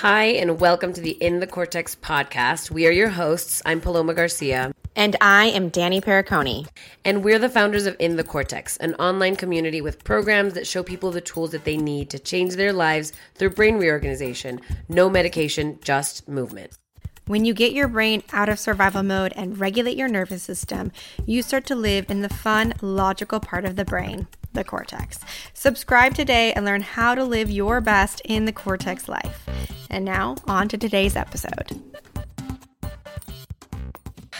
Hi, and welcome to the In the Cortex podcast. We are your hosts. I'm Paloma Garcia. And I am Danny Pericone. And we're the founders of In the Cortex, an online community with programs that show people the tools that they need to change their lives through brain reorganization. No medication, just movement. When you get your brain out of survival mode and regulate your nervous system, you start to live in the fun, logical part of the brain, the cortex. Subscribe today and learn how to live your best in the cortex life. And now, on to today's episode.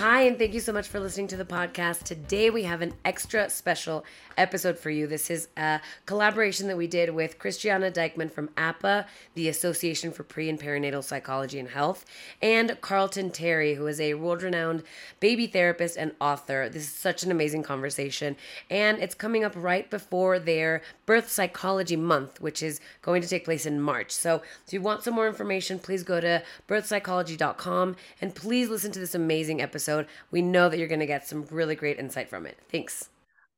Hi, and thank you so much for listening to the podcast. Today we have an extra special episode for you. This is a collaboration that we did with Christianna Deichmann from APPPAH, the Association for Pre and Perinatal Psychology and Health, and Karlton Terry, who is a world renowned baby therapist and author. This is such an amazing conversation, and it's coming up right before their Birth Psychology Month, which is going to take place in March. So if you want some more information, please go to birthpsychology.com and please listen to this amazing episode episode. We know that you're going to get some really great insight from it. Thanks.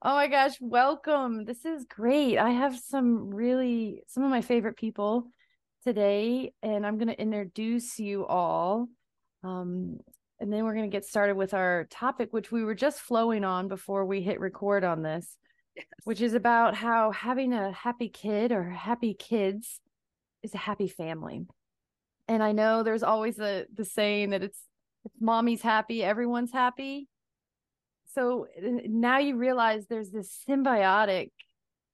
Oh my gosh, welcome. This is great. I have some really some of my favorite people today and I'm going to introduce you all. Um and then we're going to get started with our topic which we were just flowing on before we hit record on this. Yes. Which is about how having a happy kid or happy kids is a happy family. And I know there's always the the saying that it's if mommy's happy, everyone's happy. So now you realize there's this symbiotic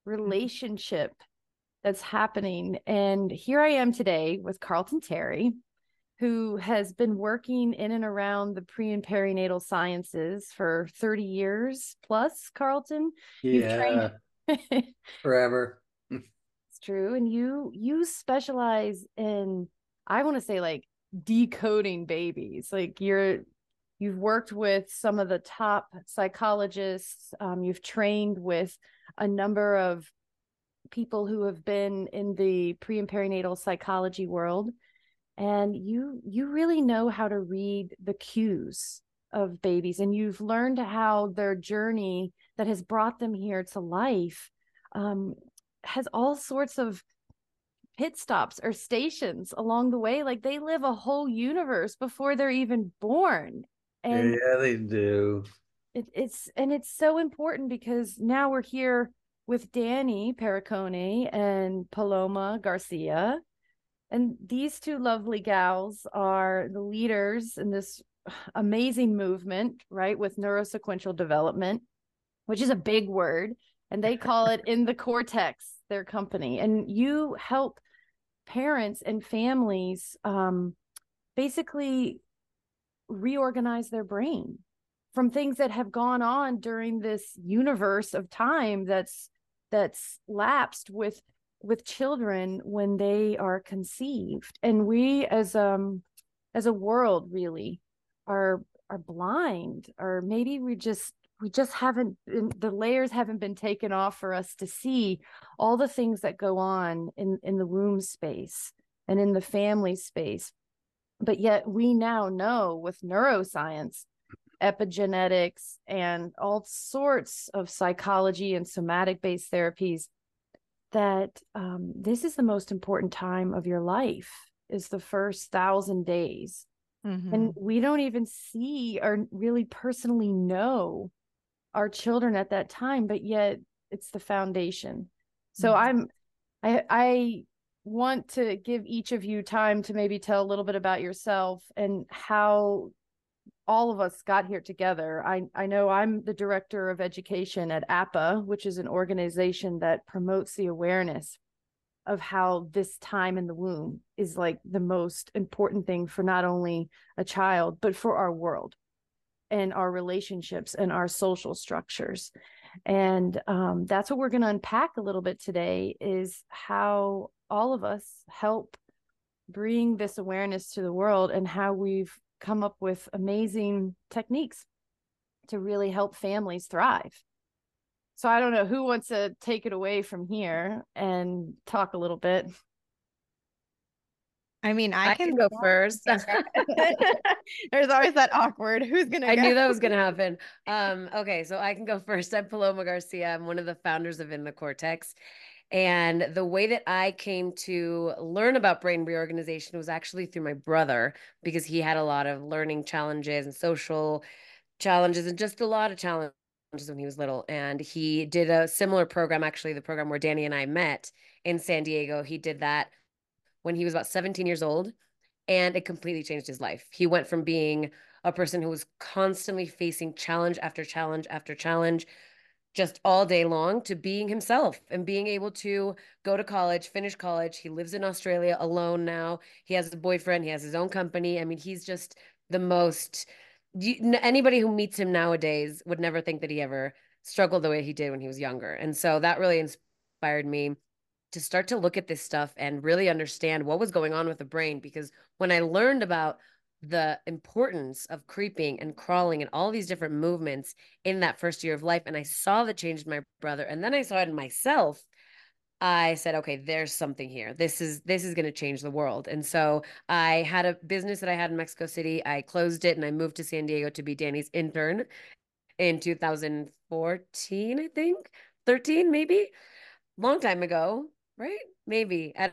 relationship that's happening. And here I am today with Karlton Terry, who has been working in and around the pre and perinatal sciences for 30 years plus, Karlton. Yeah. Trained... Forever. it's true. And you you specialize in, I want to say like decoding babies. Like you're you've worked with some of the top psychologists um, you've trained with a number of people who have been in the pre and perinatal psychology world and you you really know how to read the cues of babies and you've learned how their journey that has brought them here to life um, has all sorts of pit stops or stations along the way like they live a whole universe before they're even born and yeah they do. It, it's and it's so important because now we're here with danny pericone and paloma garcia and these two lovely gals are the leaders in this amazing movement right with neurosequential development which is a big word and they call it in the cortex their company and you help parents and families um, basically reorganize their brain from things that have gone on during this universe of time that's that's lapsed with with children when they are conceived. And we as um as a world really are are blind or maybe we just we just haven't been, the layers haven't been taken off for us to see all the things that go on in in the womb space and in the family space but yet we now know with neuroscience epigenetics and all sorts of psychology and somatic based therapies that um, this is the most important time of your life is the first thousand days mm-hmm. and we don't even see or really personally know our children at that time but yet it's the foundation so mm-hmm. i'm i i want to give each of you time to maybe tell a little bit about yourself and how all of us got here together. I, I know I'm the director of education at APPPAH, which is an organization that promotes the awareness of how this time in the womb is like the most important thing for not only a child, but for our world and our relationships and our social structures. And um, that's what we're going to unpack a little bit today is how all of us help bring this awareness to the world and how we've come up with amazing techniques to really help families thrive. So i don't know who wants to take it away from here and talk a little bit I mean, I, I can, can go first. There's always that awkward. Who's gonna? I go? knew that was gonna happen. Um, okay, so I can go first. I'm Paloma Garcia. I'm one of the founders of In the Cortex, And the way that I came to learn about brain reorganization was actually through my brother because he had a lot of learning challenges and social challenges and just a lot of challenges when he was little. And he did a similar program, actually, the program where Danny and I met in San Diego. He did that when he was about 17 years old and it completely changed his life. He went from being a person who was constantly facing challenge after challenge after challenge just all day long to being himself and being able to go to college, finish college. He lives in Australia alone now. He has a boyfriend, he has his own company. I mean, he's just the most anybody who meets him nowadays would never think that he ever struggled the way he did when he was younger. And so that really inspired me to start to look at this stuff and really understand what was going on with the brain because when I learned about the importance of creeping and crawling and all these different movements in that first year of life and I saw the change in my brother and then I saw it in myself I said okay there's something here. This is this is going to change the world. And so I had a business that I had in Mexico City. I closed it and I moved to San Diego to be Danny's intern in 2014 I think 13 maybe long time ago right maybe I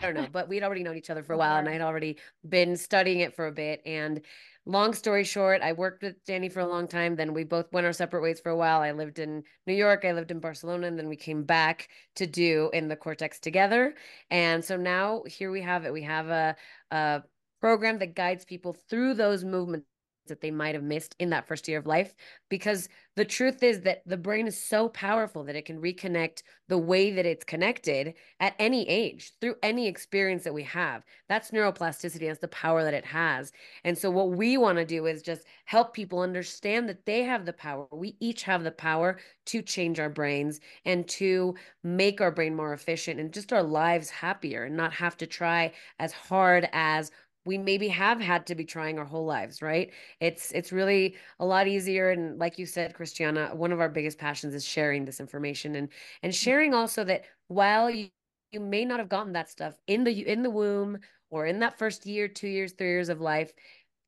don't know, but we'd already known each other for a while and I had already been studying it for a bit. And long story short, I worked with Danny for a long time. Then we both went our separate ways for a while. I lived in New York, I lived in Barcelona, and then we came back to do in the Cortex together. And so now here we have it. We have a, a program that guides people through those movements that they might have missed in that first year of life because the truth is that the brain is so powerful that it can reconnect the way that it's connected at any age through any experience that we have. That's neuroplasticity that's the power that it has. And so what we want to do is just help people understand that they have the power. We each have the power to change our brains and to make our brain more efficient and just our lives happier and not have to try as hard as we maybe have had to be trying our whole lives right? It's it's really a lot easier and like you said christianna one of our biggest passions is sharing this information and and mm. sharing also that while you you may not have gotten that stuff in the in the womb or in that first year two years three years of life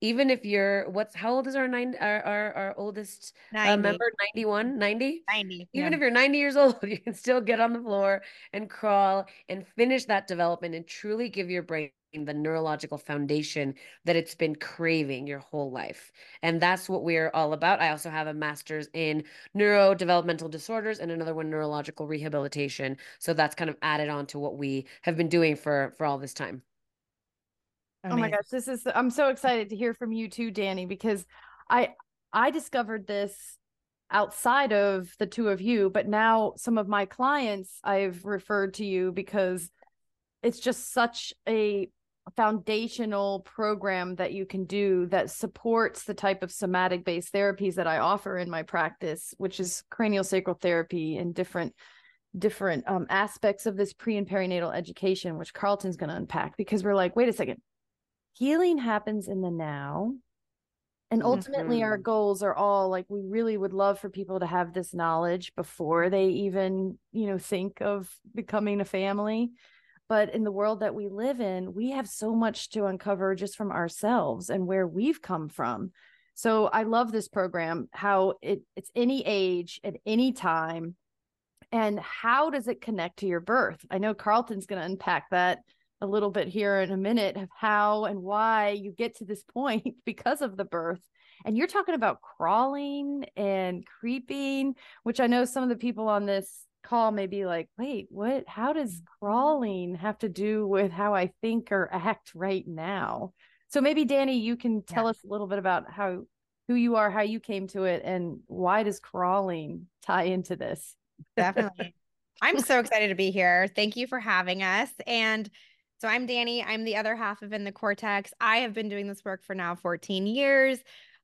even if you're what's how old is our nine our our, our oldest uh, member? 91 90 90 even yeah. if you're 90 years old you can still get on the floor and crawl and finish that development and truly give your brain the neurological foundation that it's been craving your whole life. And that's what we're all about. I also have a master's in neurodevelopmental disorders and another one neurological rehabilitation. So that's kind of added on to what we have been doing for for all this time. Oh my gosh, this is I'm so excited to hear from you too, Danny, because I I discovered this outside of the two of you, but now some of my clients I've referred to you because it's just such a foundational program that you can do that supports the type of somatic based therapies that I offer in my practice, which is cranial sacral therapy and different different um, aspects of this pre and perinatal education, which Karlton's going to unpack because we're like, wait a second, healing happens in the now. And ultimately, mm-hmm. our goals are all like we really would love for people to have this knowledge before they even, you know, think of becoming a family but in the world that we live in we have so much to uncover just from ourselves and where we've come from. So i love this program how it it's any age at any time and how does it connect to your birth? I know karlton's going to unpack that a little bit here in a minute of how and why you get to this point because of the birth. And you're talking about crawling and creeping which i know some of the people on this call may be like, wait, what? How does crawling have to do with how I think or act right now? So maybe Danny, you can tell yeah. us a little bit about how who you are, how you came to it, and why does crawling tie into this? Definitely. I'm so excited to be here. Thank you for having us. And so I'm Danny. I'm the other half of In the Cortex. I have been doing this work for now 14 years.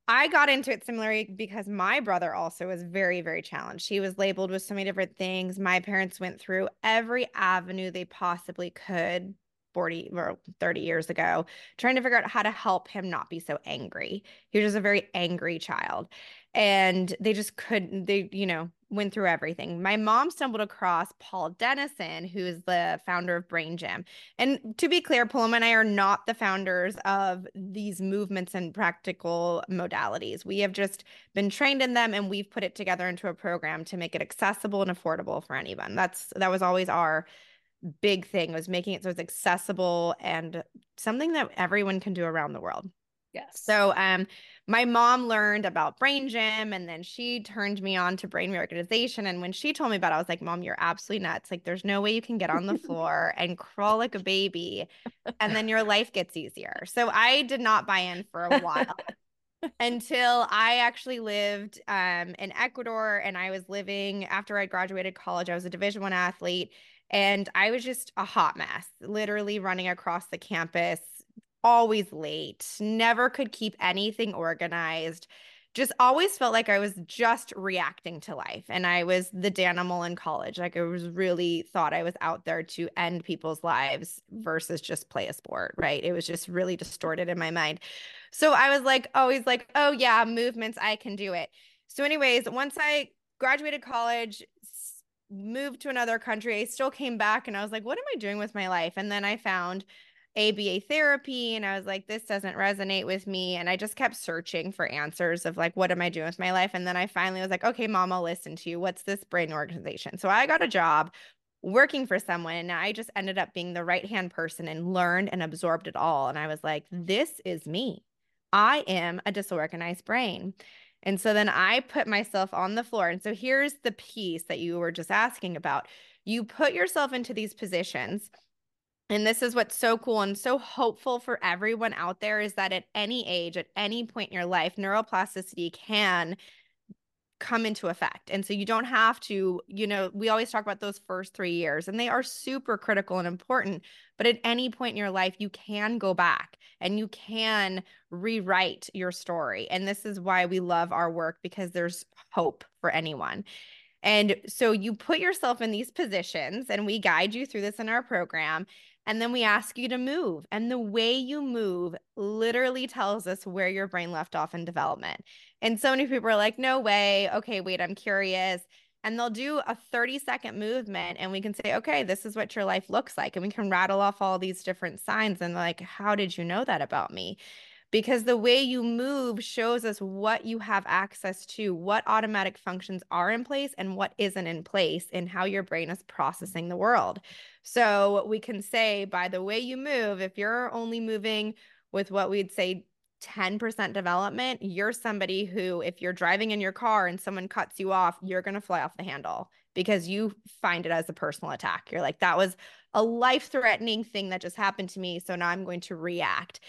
I got into it similarly because my brother also was very, very challenged. He was labeled with so many different things. My parents went through every avenue they possibly could 40 or 30 years ago, trying to figure out how to help him not be so angry. He was just a very angry child. And they just couldn't, they, you know, went through everything. My mom stumbled across Paul Dennison, who is the founder of Brain Gym. And to be clear, Paloma and I are not the founders of these movements and practical modalities. We have just been trained in them and we've put it together into a program to make it accessible and affordable for anyone. That's that was always our big thing was making it so it's accessible and something that everyone can do around the world. Yes. So um my mom learned about brain gym and then she turned me on to brain reorganization and when she told me about it I was like mom you're absolutely nuts like there's no way you can get on the floor and crawl like a baby and then your life gets easier. So I did not buy in for a while. until I actually lived um, in Ecuador and I was living after I graduated college. I was a Division One athlete and I was just a hot mess, literally running across the campus, always late, never could keep anything organized. Just always felt like I was just reacting to life. And I was the Danimal in college. Like I was really thought I was out there to end people's lives versus just play a sport, right? It was just really distorted in my mind. So I was like, always like, oh yeah, movements, I can do it. So, anyways, once I graduated college, moved to another country, I still came back and I was like, what am I doing with my life? And then I found ABA therapy and I was like, this doesn't resonate with me. And I just kept searching for answers of like, what am I doing with my life? And then I finally was like, okay, mom, I'll listen to you. What's this brain organization? So I got a job working for someone and I just ended up being the right hand person and learned and absorbed it all. And I was like, this is me. I am a disorganized brain. And so then I put myself on the floor. And so here's the piece that you were just asking about. You put yourself into these positions and this is what's so cool and so hopeful for everyone out there is that at any age, at any point in your life, neuroplasticity can come into effect. And so you don't have to, you know, we always talk about those first three years and they are super critical and important. But at any point in your life, you can go back and you can rewrite your story. And this is why we love our work because there's hope for anyone. And so you put yourself in these positions and we guide you through this in our program. And then we ask you to move. And the way you move literally tells us where your brain left off in development. And so many people are like, no way. Okay, wait, I'm curious. And they'll do a 30 second movement and we can say, okay, this is what your life looks like. And we can rattle off all these different signs and like, how did you know that about me? Because the way you move shows us what you have access to, what automatic functions are in place and what isn't in place, and how your brain is processing the world. So we can say by the way you move, if you're only moving with what we'd say 10% development, you're somebody who, if you're driving in your car and someone cuts you off, you're going to fly off the handle because you find it as a personal attack. You're like, that was a life threatening thing that just happened to me. So now I'm going to react.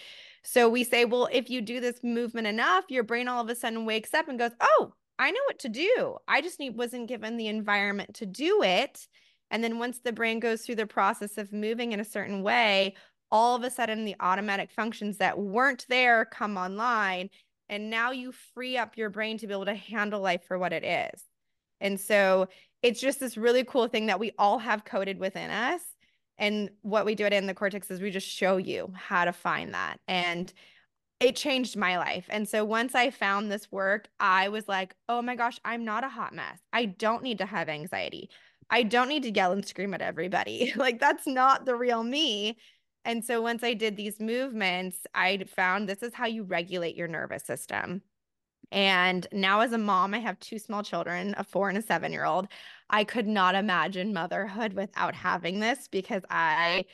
So we say, well, if you do this movement enough, your brain all of a sudden wakes up and goes, oh, I know what to do. I just need, wasn't given the environment to do it. And then once the brain goes through the process of moving in a certain way, all of a sudden the automatic functions that weren't there come online. And now you free up your brain to be able to handle life for what it is. And so it's just this really cool thing that we all have coded within us and what we do it in the cortex is we just show you how to find that. And it changed my life. And so once I found this work, I was like, oh my gosh, I'm not a hot mess. I don't need to have anxiety. I don't need to yell and scream at everybody. like, that's not the real me. And so once I did these movements, I found this is how you regulate your nervous system. And now, as a mom, I have two small children, a four and a seven year old. I could not imagine motherhood without having this because I,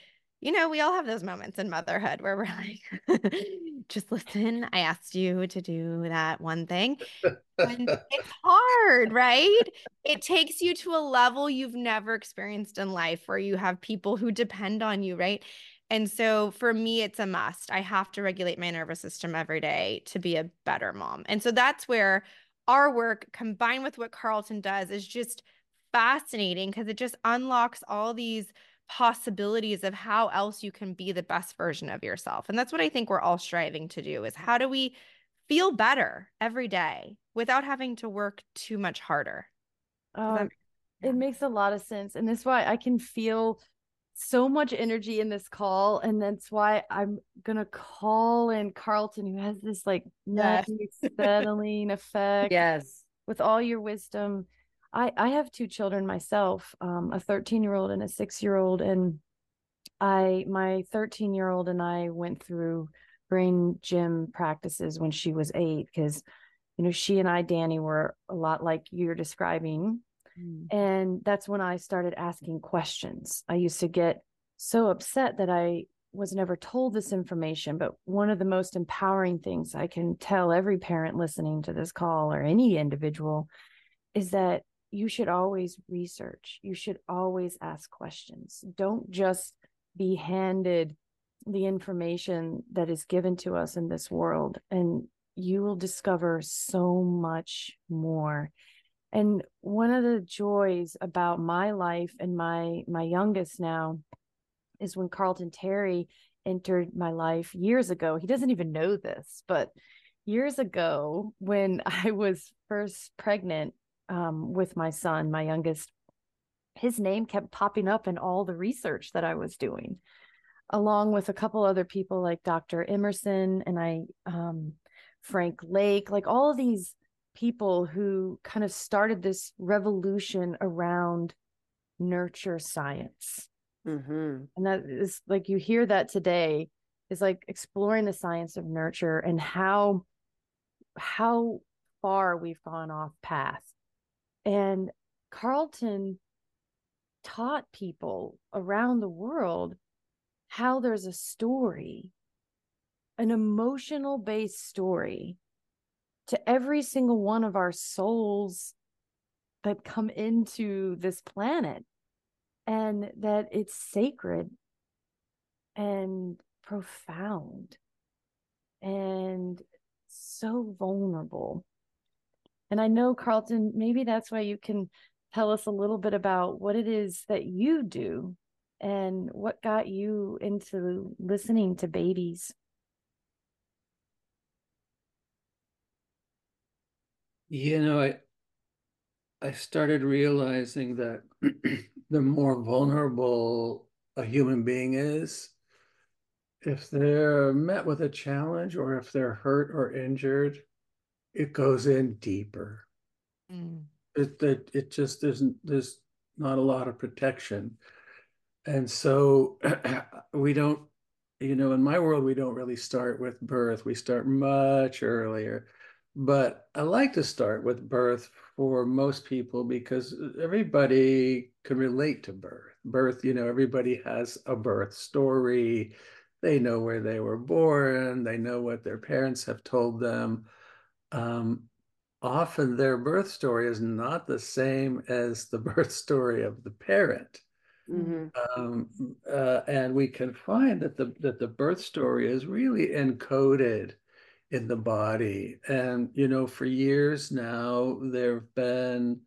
you know, we all have those moments in motherhood where we're like, just listen, I asked you to do that one thing. And it's hard, right? It takes you to a level you've never experienced in life where you have people who depend on you, right? And so for me, it's a must. I have to regulate my nervous system every day to be a better mom. And so that's where our work combined with what Karlton does is just fascinating because it just unlocks all these possibilities of how else you can be the best version of yourself. And that's what I think we're all striving to do is how do we feel better every day without having to work too much harder? Oh, that- it makes a lot of sense. And that's why I can feel so much energy in this call. And that's why I'm to call in Karlton, who has this like Yes. nice settling effect Yes. with all your wisdom. I, I have two children myself, um, a 13 year old and a six year old. And I, my 13 year old and I went through brain gym practices when she was eight because, you know, she and I, Danny, were a lot like you're describing. Mm. And that's when I started asking questions. I used to get so upset that I was never told this information. But one of the most empowering things I can tell every parent listening to this call or any individual is that you should always research, you should always ask questions. Don't just be handed the information that is given to us in this world, and you will discover so much more and one of the joys about my life and my my youngest now is when karlton terry entered my life years ago he doesn't even know this but years ago when i was first pregnant um, with my son my youngest his name kept popping up in all the research that i was doing along with a couple other people like dr emerson and i um, frank lake like all of these people who kind of started this revolution around nurture science. Mm-hmm. And that is like you hear that today is like exploring the science of nurture and how how far we've gone off path. And Karlton taught people around the world how there's a story, an emotional based story to every single one of our souls that come into this planet and that it's sacred and profound and so vulnerable. And I know, Karlton, maybe that's why you can tell us a little bit about what it is that you do and what got you into listening to babies. You know, I I started realizing that the more vulnerable a human being is, if they're met with a challenge or if they're hurt or injured, it goes in deeper. Mm. It it, it just isn't there's not a lot of protection. And so we don't, you know, in my world, we don't really start with birth. We start much earlier but I like to start with birth for most people because everybody can relate to birth. Birth, you know, everybody has a birth story. They know where they were born, they know what their parents have told them. Um, often their birth story is not the same as the birth story of the parent. Mm-hmm. Um, uh, and we can find that the that the birth story is really encoded in the body. And, you know, for years now, there have been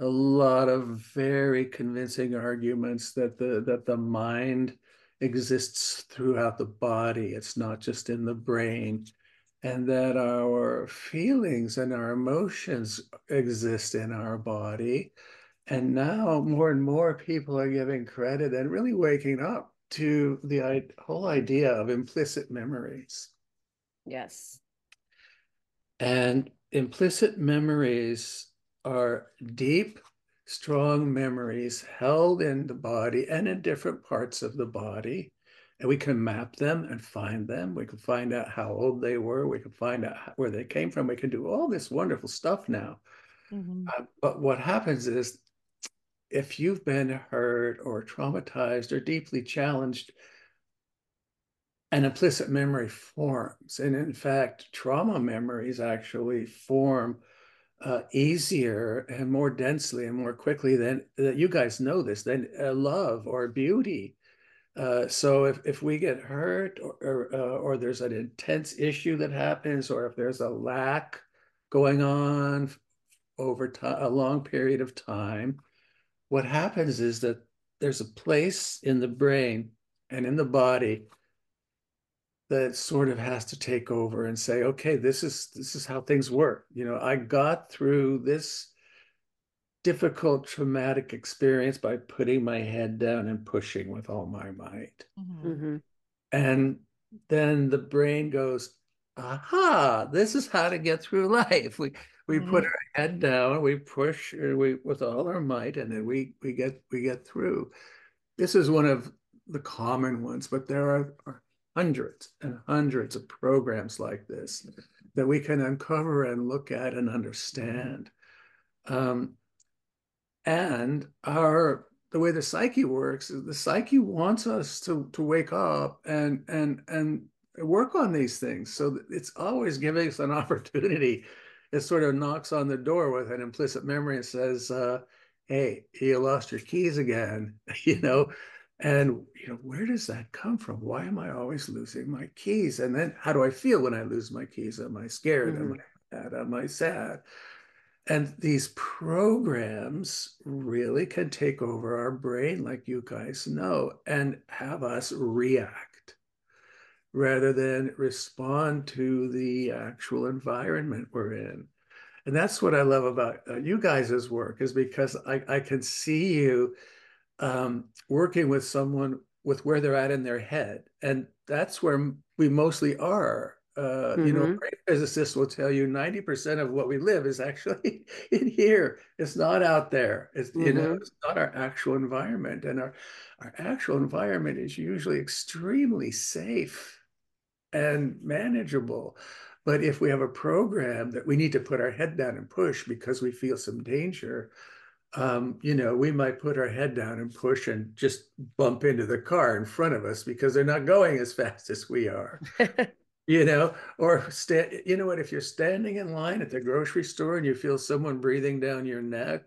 a lot of very convincing arguments that the that the mind exists throughout the body. It's not just in the brain. And that our feelings and our emotions exist in our body. And now more and more people are giving credit and really waking up to the whole idea of implicit memories. Yes. And implicit memories are deep, strong memories held in the body and in different parts of the body. And we can map them and find them. We can find out how old they were. We can find out where they came from. We can do all this wonderful stuff now. Mm-hmm. Uh, but what happens is if you've been hurt or traumatized or deeply challenged, an implicit memory forms. And in fact, trauma memories actually form uh, easier and more densely and more quickly than that. You guys know this than uh, love or beauty. Uh, so if, if we get hurt or or, uh, or, there's an intense issue that happens, or if there's a lack going on over a long period of time, what happens is that there's a place in the brain and in the body that sort of has to take over and say, okay, this is this is how things work. You know, I got through this difficult traumatic experience by putting my head down and pushing with all my might. Mm-hmm. Mm-hmm. And then the brain goes, aha, this is how to get through life. We we Mhm. put our head down, we push uh, we with all our might, and then we we get we get through. This is one of the common ones, but there are, are hundreds and hundreds of programs like this that we can uncover and look at and understand. Um, and our the way the psyche works is the psyche wants us to to wake up and and and work on these things. So it's always giving us an opportunity. It sort of knocks on the door with an implicit memory and says uh, hey you lost your keys again you know and you know where does that come from? Why am i always losing my keys? And then how do i feel when i lose my keys? Am i scared? Am i mad am i sad? And these programs really can take over our brain, like you guys know, and have us react rather than respond to the actual environment we're in. And that's what I love about uh, you guys' work, is because I, I can see you um, working with someone with where they're at in their head. And that's where we mostly are uh, you know, Mhm. brain physicists will tell you 90% of what we live is actually in here. It's not out there. It's, you know, Mhm. it's not our actual environment. And our, our actual environment is usually extremely safe and manageable. But if we have a program that we need to put our head down and push because we feel some danger, um, you know, we might put our head down and push and just bump into the car in front of us because they're not going as fast as we are. You know or sta- you know what if you're standing in line at the grocery store and you feel someone breathing down your neck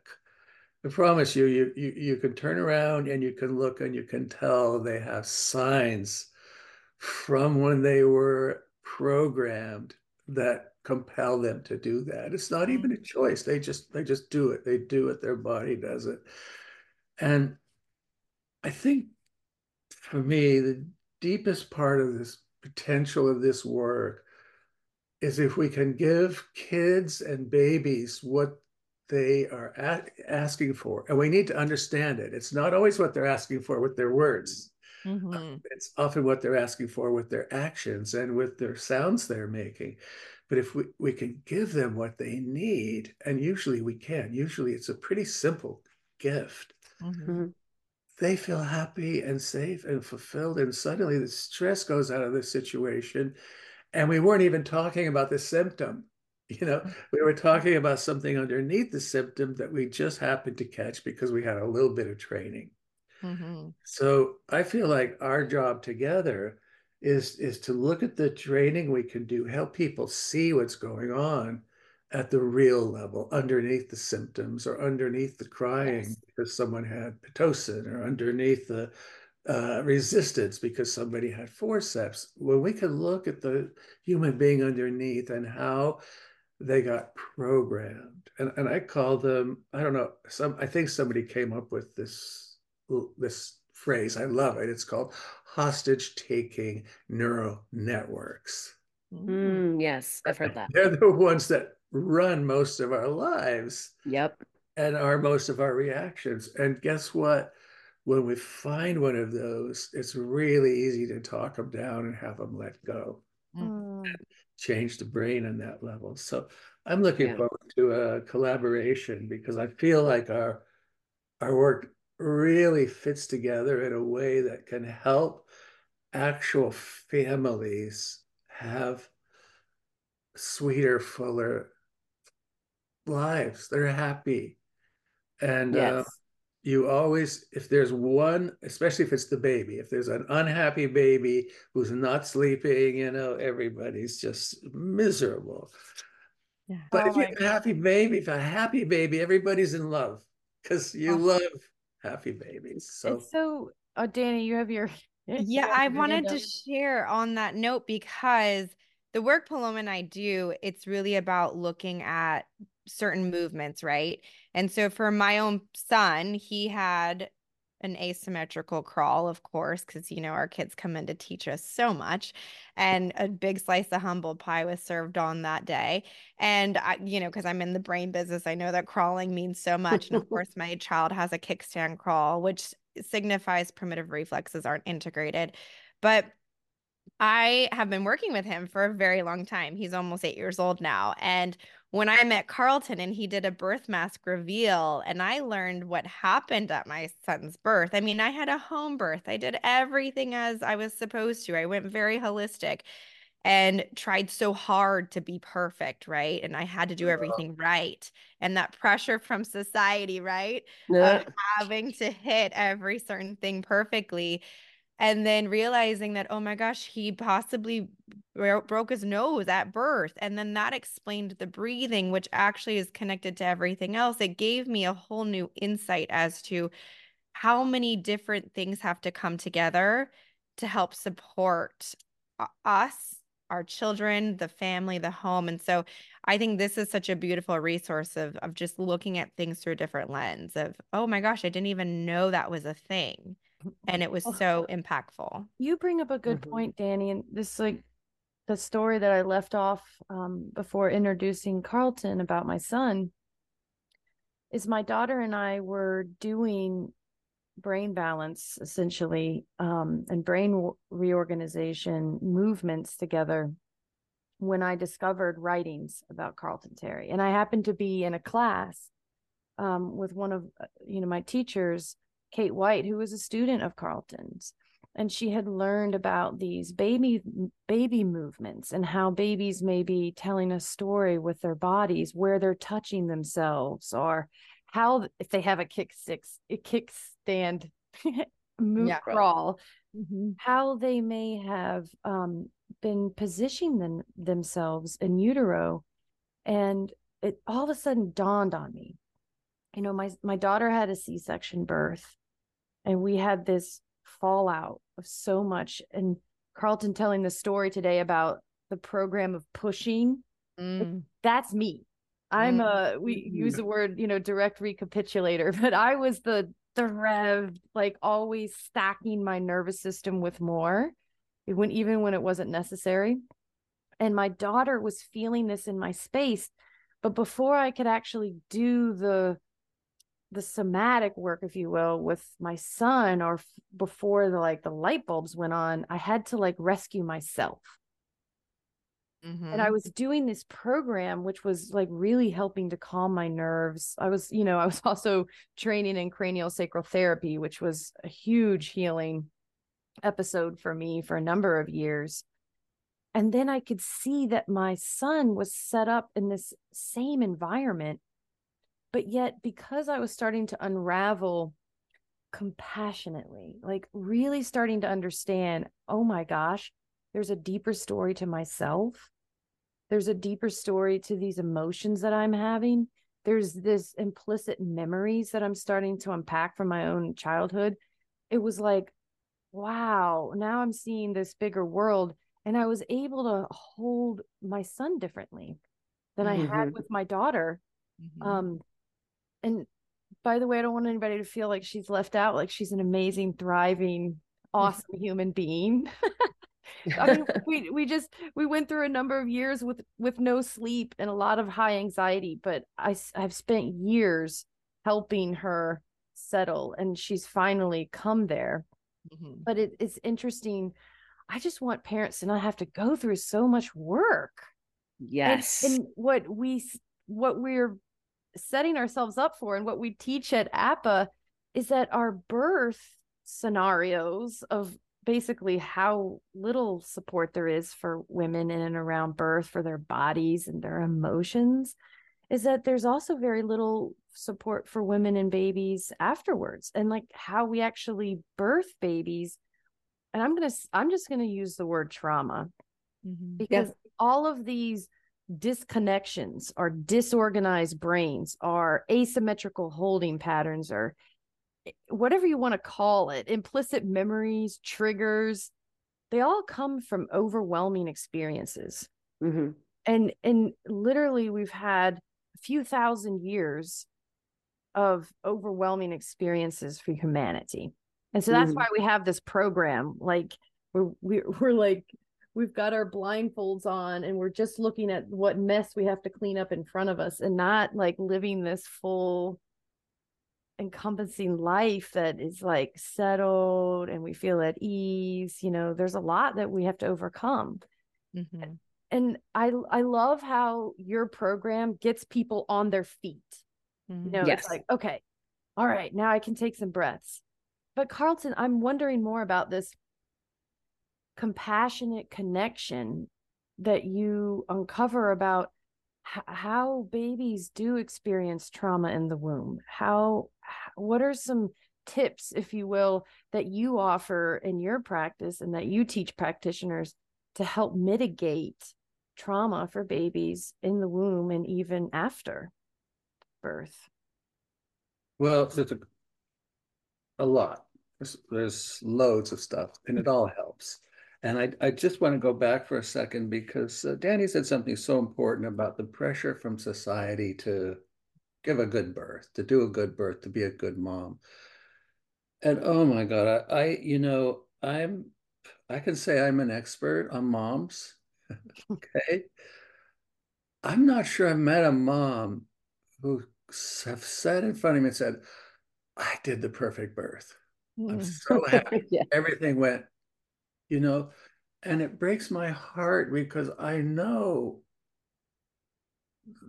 i promise you you you, you can turn around and you can look and you can tell they have signs from when they were programmed that compel them to do that. It's not even a choice. They just they just do it. They do it their body does it. And i think for me the deepest part of this potential of this work is if we can give kids and babies what they are a- asking for and we need to understand it. It's not always what they're asking for with their words. Mhm. it's often what they're asking for with their actions and with their sounds they're making but if we, we can give them what they need and usually we can usually it's a pretty simple gift. Mhm. they feel happy and safe and fulfilled and suddenly the stress goes out of the situation. And we weren't even talking about the symptom you know? We were talking about something underneath the symptom that we just happened to catch because we had a little bit of training. Mhm. so i feel like our job together is is to look at the training we can do help people see what's going on at the real level underneath the symptoms or underneath the crying Yes. because someone had pitocin or underneath the uh, resistance because somebody had forceps when we can look at the human being underneath and how they got programmed and, and i call them i don't know some i think somebody came up with this this phrase i love it it's called hostage taking neural networks Mhm. Mm, yes, I've heard that. they're the ones that run most of our lives Yep. and are most of our reactions. And guess what? When we find one of those, it's really easy to talk them down and have them let go, Mm. change the brain on that level. So I'm looking Yeah. forward to a collaboration because I feel like our our work really fits together in a way that can help actual families have sweeter, fuller lives. They're happy. And uh, you always, if there's one, especially if it's the baby, if there's an unhappy baby who's not sleeping, you know, everybody's just miserable. Yeah. But Oh if you have a happy baby, if a happy baby, everybody's in love because you Oh. love happy babies. So It's so oh Danny, you have your Yeah, I wanted to share on that note because the work Paloma and I do, it's really about looking at certain movements, right? And so for my own son, he had an asymmetrical crawl, of course, because you know our kids come in to teach us so much. And a big slice of humble pie was served on that day. And I, you know, because I'm in the brain business, I know that crawling means so much. And of course, my child has a kickstand crawl, which signifies primitive reflexes aren't integrated. But I have been working with him for a very long time. He's almost eight years old now. And when I met Karlton and he did a birth mask reveal, and I learned what happened at my son's birth. I mean, I had a home birth, I did everything as I was supposed to. I went very holistic and tried so hard to be perfect, right? And I had to do everything right. And that pressure from society, right? Yeah. having to hit every certain thing perfectly and then realizing that oh my gosh he possibly broke his nose at birth. And then that explained the breathing which actually is connected to everything else. It gave me a whole new insight as to how many different things have to come together to help support us our children the family the home. And so i think this is such a beautiful resource of of just looking at things through a different lens of oh my gosh i didn't even know that was a thing and it was Oh. so impactful. You bring up a good Mhm. point, Danny, and this like the story that I left off um, before introducing Karlton about my son is my daughter and I were doing brain balance essentially um, and brain reorganization movements together when I discovered writings about Karlton Terry. And I happened to be in a class um, with one of uh, you know my teachers, Kate White, who was a student of Karlton's, and she had learned about these baby baby movements and how babies may be telling a story with their bodies where they're touching themselves or how if they have a kick six a kickstand move Yeah. crawl how they may have um, been positioning them, themselves in utero and it all of a sudden dawned on me you know my my daughter had a c-section birth and we had this fallout of so much. And karlton telling the story today about the program of pushing. Mm. that's me. I'm a we use the word you know direct recapitulator but i was the the rev like always stacking my nervous system with more when even when it wasn't necessary. And my daughter was feeling this in my space but before i could actually do the the somatic work if you will with my son or f- before the like the light bulbs went on i had to like rescue myself and I mm-hmm. was doing this program, which was like really helping to calm my nerves. I was, you know, I was also training in cranial sacral therapy, which was a huge healing episode for me for a number of years. And then I could see that my son was set up in this same environment. But yet, because I was starting to unravel compassionately, like really starting to understand, oh my gosh, there's a deeper story to myself. There's a deeper story to these emotions that I'm having. There's this implicit memories that I'm starting to unpack from my own childhood. It was like, wow, now I'm seeing this bigger world. And I was able to hold my son differently than I had Mhm. with my daughter. Mhm. Um, and by the way, I don't want anybody to feel like she's left out. Like she's an amazing, thriving, awesome human being. I mean, we we just we went through a number of years with with no sleep and a lot of high anxiety, but I I've spent years helping her settle, and she's finally come there. Mhm. But it, it's interesting. I just want parents to not have to go through so much work. Yes. And, what we what we're setting ourselves up for and what we teach at APPPAH is that our birth scenarios of basically how little support there is for women in and around birth for their bodies and their emotions is that there's also very little support for women and babies afterwards and like how we actually birth babies and i'm going to i'm just going to use the word trauma Mhm. because all of these disconnections or disorganized brains or asymmetrical holding patterns or eh, whatever you want to call it implicit memories triggers they all come from overwhelming experiences Mhm. and and literally we've had a few thousand years of overwhelming experiences for humanity. And so that's Mhm. why we have this program. Like we're we're, we're like we've got our blindfolds on and we're just looking at what mess we have to clean up in front of us and not like living this full encompassing life that is like settled and we feel at ease you know there's a lot that we have to overcome Mhm. and i i love how your program gets people on their feet you Mhm. know Yes. it's like okay all right now i can take some breaths but karlton i'm wondering more about this compassionate connection that you uncover about h- how babies do experience trauma in the womb how what are some tips if you will that you offer in your practice and that you teach practitioners to help mitigate trauma for babies in the womb and even after birth Well, there's a, a lot. There's, there's loads of stuff, and it all helps. And I, I just want to go back for a second because uh, Danny said something so important about the pressure from society to give a good birth, to do a good birth, to be a good mom. And oh my God, I, I you know, I'm, I can say I'm an expert on moms. Okay. I'm not sure I've met a mom who have sat in front of me and said, I did the perfect birth. I'm so happy. yeah Everything went, you know, and it breaks my heart because I know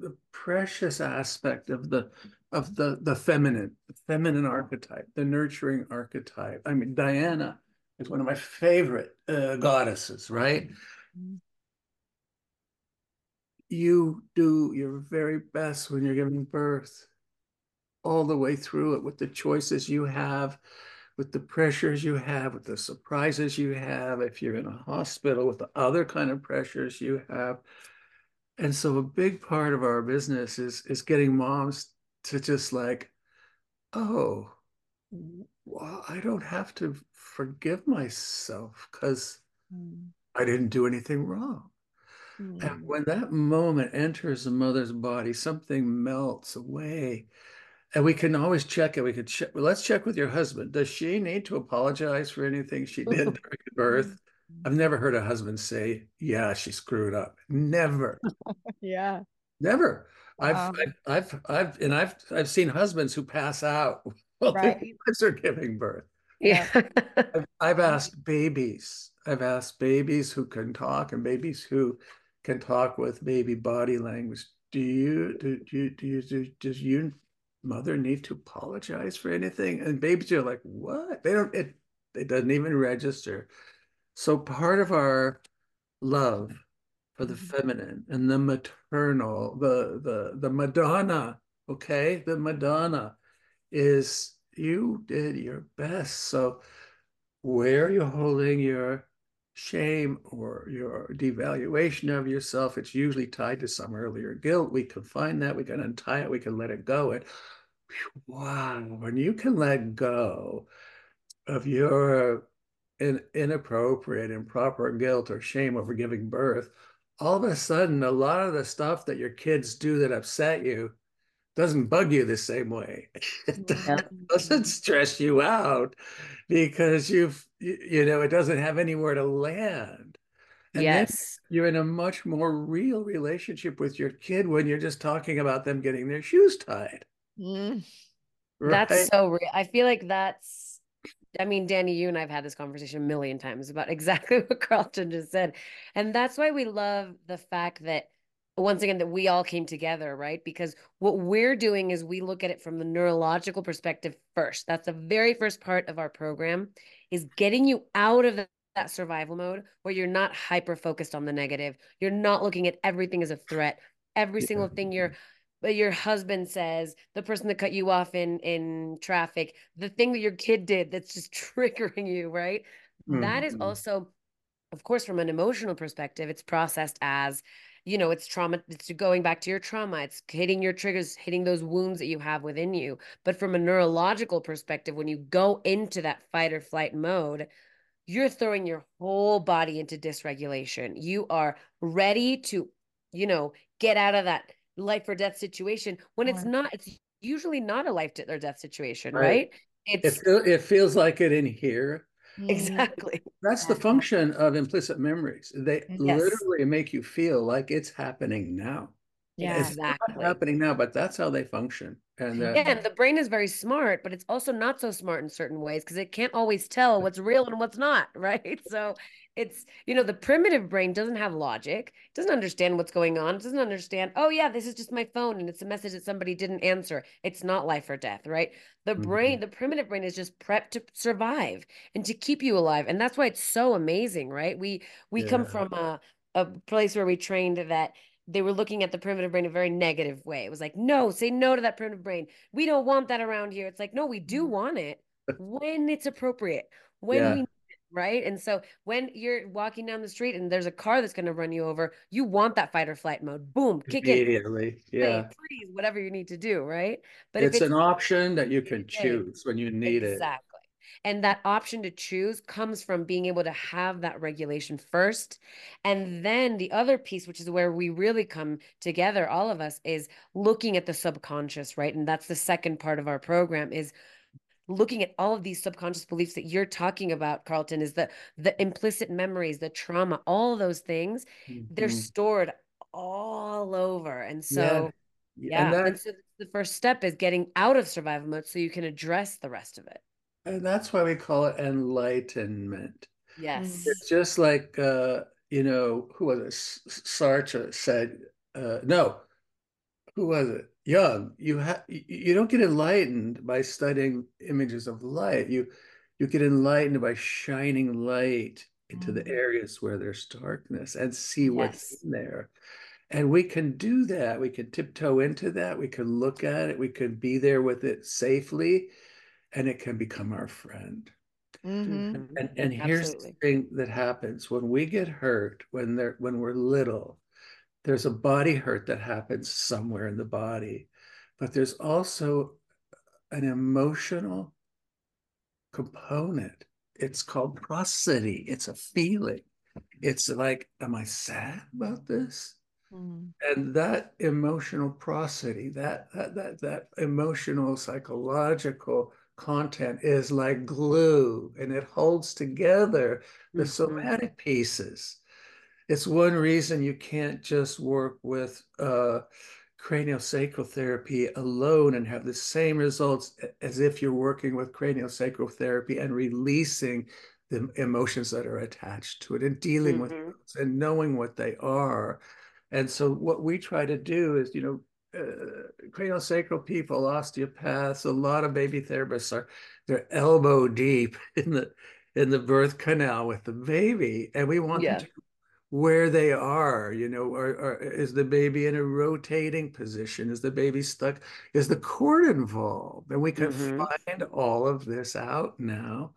the precious aspect of the of the the feminine, the feminine archetype, the nurturing archetype. I mean, Diana is one of my favorite uh, goddesses, right? You do your very best when you're giving birth, all the way through it with the choices you have, with the pressures you have, with the surprises you have, if you're in a hospital, with the other kind of pressures you have. And so a big part of our business is is getting moms to just like, oh, well, I don't have to forgive myself because mm. I didn't do anything wrong. And mm. when that moment enters a mother's body, something melts away. And we can always check it. We could check. Well, let's check with your husband. Does she need to apologize for anything she did oh. during birth? I've never heard a husband say, "Yeah, she screwed up." Never, Yeah. never. I've, Wow. I've, I've, I've, and I've, I've seen husbands who pass out while their Right. wives are giving birth. Yeah. I've, I've asked babies. I've asked babies who can talk and babies who can talk with baby body language. Do you do, do you do you do does your mother need to apologize for anything? And babies are like, what? They don't. It it doesn't even register. So part of our love for the mm-hmm. feminine and the maternal, the the the Madonna, okay, the Madonna is you did your best. So where are you holding your shame or your devaluation of yourself? It's usually tied to some earlier guilt. We can find that, we can untie it, we can let it go. And wow, when you can let go of your in, inappropriate, improper guilt or shame over giving birth, all of a sudden, a lot of the stuff that your kids do that upset you doesn't bug you the same way. It Yeah. doesn't stress you out because you've, you, know, it doesn't have anywhere to land. And yes. you're in a much more real relationship with your kid when you're just talking about them getting their shoes tied. Mm. Right? That's so real. I feel like that's, I mean, Danny, you and I've had this conversation a million times about exactly what Karlton just said. And that's why we love the fact that, once again, that we all came together, right? Because what we're doing is we look at it from the neurological perspective first. That's the very first part of our program is getting you out of that survival mode where you're not hyper focused on the negative. You're not looking at everything as a threat. Every Yeah. single thing your but your husband says, the person that cut you off in in traffic, the thing that your kid did that's just triggering you, right? That is Mhm. also of course from an emotional perspective, it's processed as you know, it's trauma, it's going back to your trauma, it's hitting your triggers, hitting those wounds that you have within you. But from a neurological perspective, when you go into that fight or flight mode, you're throwing your whole body into dysregulation. You are ready to, you know, get out of that life or death situation when it's not, it's usually not a life or death situation, Right. right? It, feel, it feels like it in here. Mm. exactly. That's the function of implicit memories. They Yes. literally make you feel like it's happening now. Yeah. It's not Exactly. happening now, but that's how they function. And uh, Yeah, and the brain is very smart, but it's also not so smart in certain ways because it can't always tell what's real and what's not, right? So it's, you know, the primitive brain doesn't have logic, doesn't understand what's going on, doesn't understand, oh, yeah, this is just my phone and it's a message that somebody didn't answer. It's not life or death, right? The brain, the primitive brain is just prepped to survive and to keep you alive. And that's why it's so amazing, right? We we come from a, a place where we trained that they were looking at the primitive brain in a very negative way. It was like, no, say no to that primitive brain. We don't want that around here. It's like, no, we do mm-hmm. want it when it's appropriate, when Yeah. we need it, right? And so when you're walking down the street and there's a car that's going to run you over, you want that fight or flight mode. Boom, kick in, immediately, yeah. freeze, whatever you need to do, right? But it's, it's an option that you can choose when you need it. Exactly. And that option to choose comes from being able to have that regulation first. And then the other piece, which is where we really come together, all of us, is looking at the subconscious, right? And that's the second part of our program is looking at all of these subconscious beliefs that you're talking about, Karlton, is the the implicit memories, the trauma, all those things, they're Mhm. stored all over. And so Yeah, yeah, and that and so the first step is getting out of survival mode so you can address the rest of it. And that's why we call it enlightenment. Yes. It's just like uh, you know, who was it? Sartre said, uh, no, who was it? Jung. You have you don't get enlightened by studying images of light. You you get enlightened by shining light into the Mm. areas where there's darkness and see what's Yes. in there. And we can do that. We can tiptoe into that. We can look at it. We can be there with it safely, and it can become our friend. Mm-hmm. Mhm. And and here's the thing that happens when we get hurt when they're when we're little, there's a body hurt that happens somewhere in the body, but there's also an emotional component. It's called prosody. It's a feeling. It's like, am I sad about this? Mm. and that emotional prosody that that that, that emotional psychological content is like glue and it holds together the Mhm. somatic pieces it's one reason you can't just work with uh craniosacral therapy alone and have the same results as if you're working with craniosacral therapy and releasing the emotions that are attached to it and dealing with Mhm. those and knowing what they are and so what we try to do is, you know, craniosacral people, osteopaths, a lot of baby therapists are they're elbow deep in the in the birth canal with the baby, and we want Yeah. them to where they are. You know, or, or is the baby in a rotating position? Is the baby stuck? Is the cord involved? And we can Mhm. find all of this out now.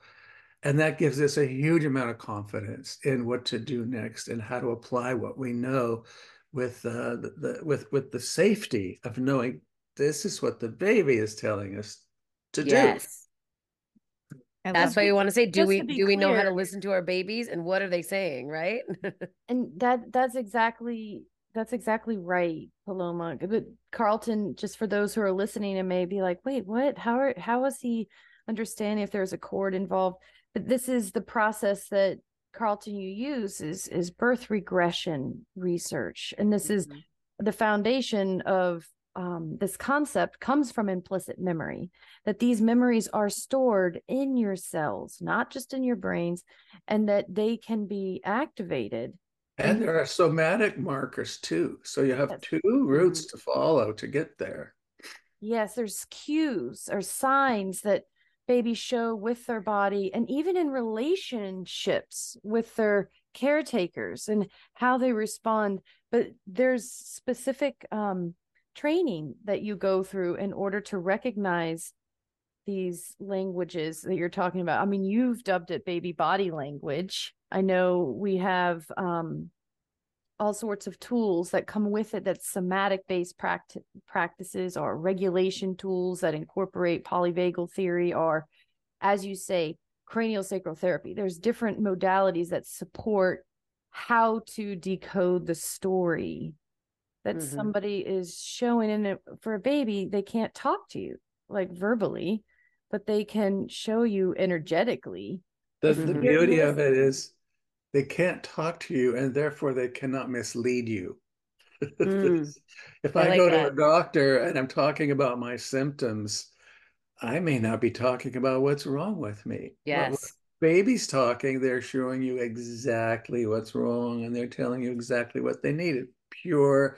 And that gives us a huge amount of confidence in what to do next and how to apply what we know with uh, the, the with with the safety of knowing this is what the baby is telling us to do. Yes. I That's why it. we want to say, do Just we to be do we know how to listen to our babies and what are they saying, right? and that that's exactly that's exactly right paloma but karlton just for those who are listening and may be like wait what how are how is he understanding if there's a cord involved but this is the process that karlton you use is is birth regression research and this is the foundation of um, this concept comes from implicit memory that these memories are stored in your cells not just in your brains and that they can be activated And there are somatic markers too. So you have Yes. two routes to follow to get there. Yes, there's cues or signs that babies show with their body and even in relationships with their caretakers and how they respond. But there's specific um, training that you go through in order to recognize these languages that you're talking about. I mean, you've dubbed it baby body language. I know we have um, all sorts of tools that come with it that's somatic based pract- practices or regulation tools that incorporate polyvagal theory or as you say cranial sacral therapy there's different modalities that support how to decode the story that Mhm. somebody is showing in it for a baby they can't talk to you like verbally but they can show you energetically the beauty of it is they can't talk to you and therefore they cannot mislead you. Mm. If I I, like go to a doctor and I'm talking about my symptoms, I may not be talking about what's wrong with me. Yes. baby's talking, they're showing you exactly what's wrong and they're telling you exactly what they needed. Pure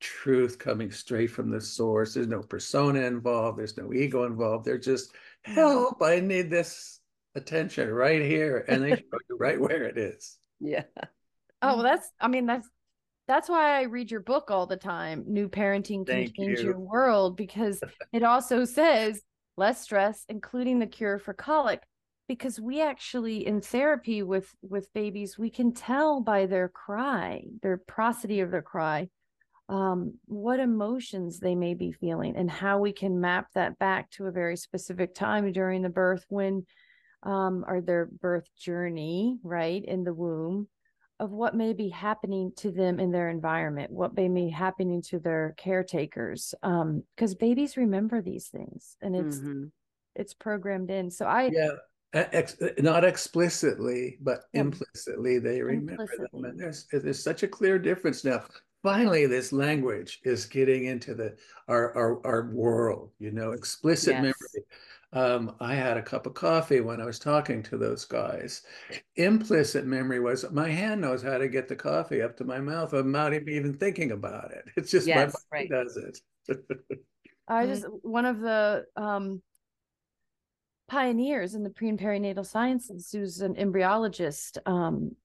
truth coming straight from the source. There's no persona involved, there's no ego involved. They're just, help, I need this attention right here. And they show you right where it is. Yeah. oh well that's i mean that's that's why i read your book all the time new parenting can Thank change you. your world because it also says less stress including the cure for colic because we actually in therapy with with babies we can tell by their cry their prosody of their cry um, what emotions they may be feeling and how we can map that back to a very specific time during the birth when um, or their birth journey right in the womb of what may be happening to them in their environment what may be happening to their caretakers um because babies remember these things and it's Mhm. it's programmed in so i Yeah, ex- not explicitly, but Yeah. implicitly they remember them. And there's there's such a clear difference now. Finally, this language is getting into the our our, our world, you know, explicit Yes. memory. Um, I had a cup of coffee when I was talking to those guys. Implicit memory was my hand knows how to get the coffee up to my mouth. I'm not even thinking about it. It's just my Yes, body right. does it. I Mhm. just one of the um pioneers in the pre and perinatal sciences who's an embryologist, um,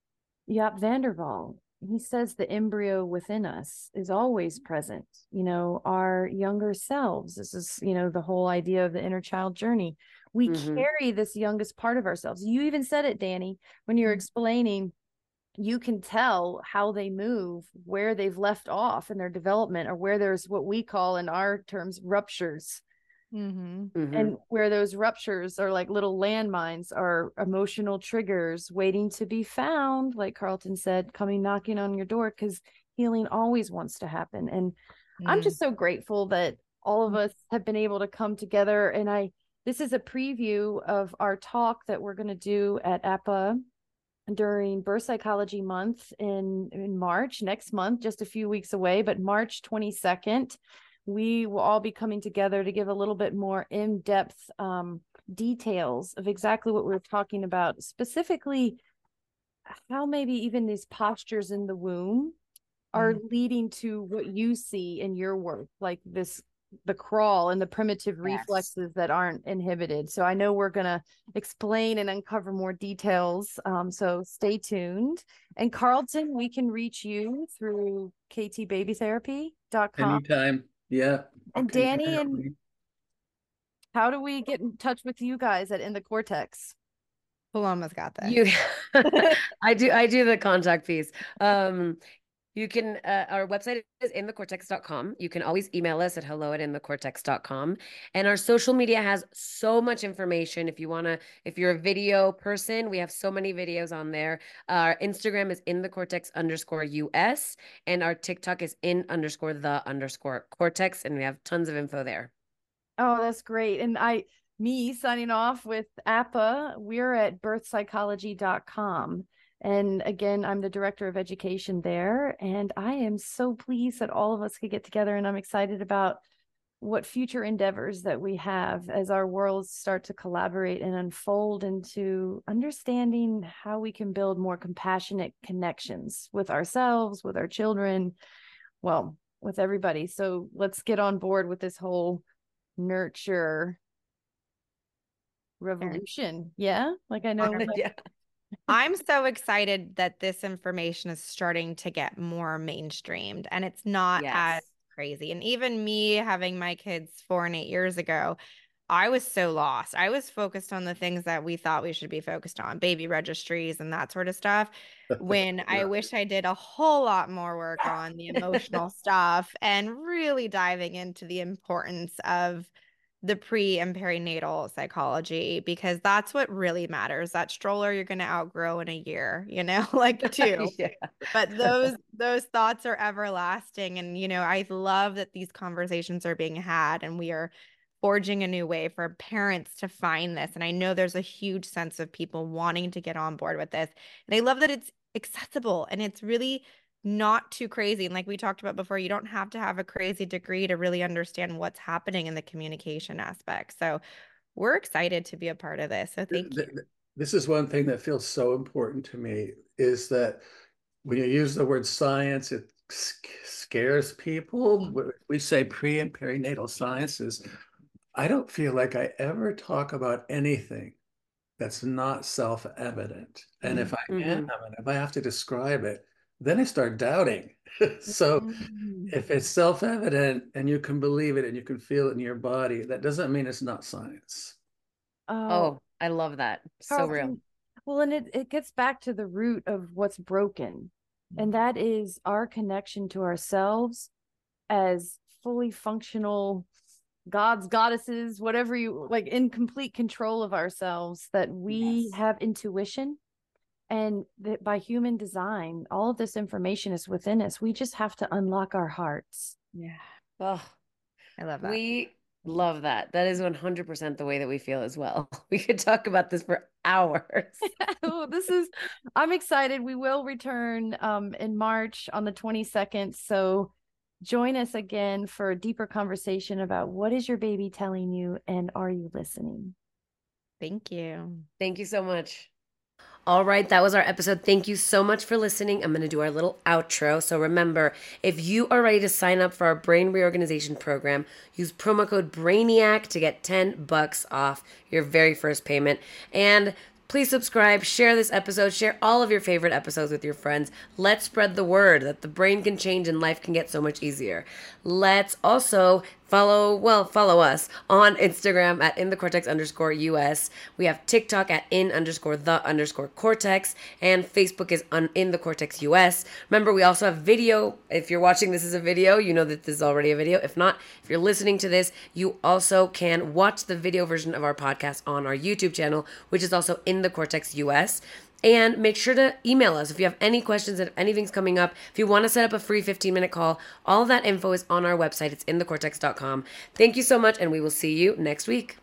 Jaap van der Wal. He says the embryo within us is always present. You know, our younger selves. This is, you know, the whole idea of the inner child journey. We Mhm. carry this youngest part of ourselves. You even said it, Danny, when you were Mhm. explaining you can tell how they move, where they've left off in their development, or where there's what we call in our terms ruptures. Mm-hmm. Mhm. And where those ruptures are like little landmines are emotional triggers waiting to be found, like Karlton said, coming knocking on your door because healing always wants to happen. And I'm just so grateful that all of us have been able to come together. And I, this is a preview of our talk that we're going to do at APPPAH during birth psychology month in in March next month just a few weeks away but March 22nd we will all be coming together to give a little bit more in-depth um, details of exactly what we're talking about specifically how maybe even these postures in the womb are leading to what you see in your work like this the crawl and the primitive Yes. reflexes that aren't inhibited so i know we're going to explain and uncover more details um, so stay tuned and karlton we can reach you through ktbabytherapy.com Anytime. Yeah. And Okay. Danny and- how do we get in touch with you guys at in the cortex Paloma's got that. You, I do, I do the contact piece. Um, you can, uh, our website is inthecortex.com. You can always email us at hello at inthecortex.com. And our social media has so much information. If you want to, if you're a video person, we have so many videos on there. Our Instagram is in the cortex underscore US and our TikTok is in underscore the underscore cortex. And we have tons of info there. Oh, that's great. And I, me signing off with APPPAH, we're at birthpsychology.com. And again, I'm the director of education there. And I am so pleased that all of us could get together. And I'm excited about what future endeavors that we have as our worlds start to collaborate and unfold into understanding how we can build more compassionate connections with ourselves, with our children, well, with everybody. So let's get on board with this whole nurture revolution. Yeah. Like I know. Oh, like- yeah. I'm so excited that this information is starting to get more mainstreamed and it's not Yes. as crazy. And even me having my kids four and eight years ago, I was so lost. I was focused on the things that we thought we should be focused on, baby registries and that sort of stuff. When I wish I did a whole lot more work on the emotional stuff and really diving into the importance of the pre and perinatal psychology because that's what really matters. That stroller you're going to outgrow in a year, you know, like two. yeah. But those those thoughts are everlasting and you know, I love that these conversations are being had and we are forging a new way for parents to find this and I know there's a huge sense of people wanting to get on board with this. And I love that it's accessible and it's really not too crazy. And like we talked about before, you don't have to have a crazy degree to really understand what's happening in the communication aspect. So we're excited to be a part of this. So thank you. This is one thing that feels so important to me is that when you use the word science, it scares people. We say pre and perinatal sciences. I don't feel like I ever talk about anything that's not self evident. And if I mm-hmm. am, and if I have to describe it, then I start doubting. so mm-hmm. if it's self evident and you can believe it and you can feel it in your body, that doesn't mean it's not science. Oh, oh I love that. So real. Well, and it, it gets back to the root of what's broken, and that is our connection to ourselves as fully functional gods, goddesses, whatever you like, in complete control of ourselves, that we yes. have intuition and that by human design all of this information is within us. We just have to unlock our hearts. Yeah. Oh i love that. We love that. That is 100% the way that we feel as well. We could talk about this for hours. Oh, this is i'm excited. We will return um in march on the 22nd so join us again for a deeper conversation about what is your baby telling you and are you listening? Thank you. Thank you so much all right, that was our episode. Thank you so much for listening. I'm going to do our little outro. So remember, if you are ready to sign up for our brain reorganization program, use promo code BRAINIAC to get 10 bucks off your very first payment. And Please subscribe, share this episode, share all of your favorite episodes with your friends. Let's spread the word that the brain can change and life can get so much easier. Let's also follow, well, follow us on Instagram at in the cortex underscore US. We have TikTok at in underscore the underscore cortex, and Facebook is on in the cortex US. Remember, we also have video. If you're watching this as a video, you know that this is already a video. If not, if you're listening to this, you also can watch the video version of our podcast on our YouTube channel, which is also in the Cortex US. And make sure to email us if you have any questions, if anything's coming up, if you want to set up a free 15 minute call, all that info is on our website. It's in thecortex.com. Thank you so much, and we will see you next week.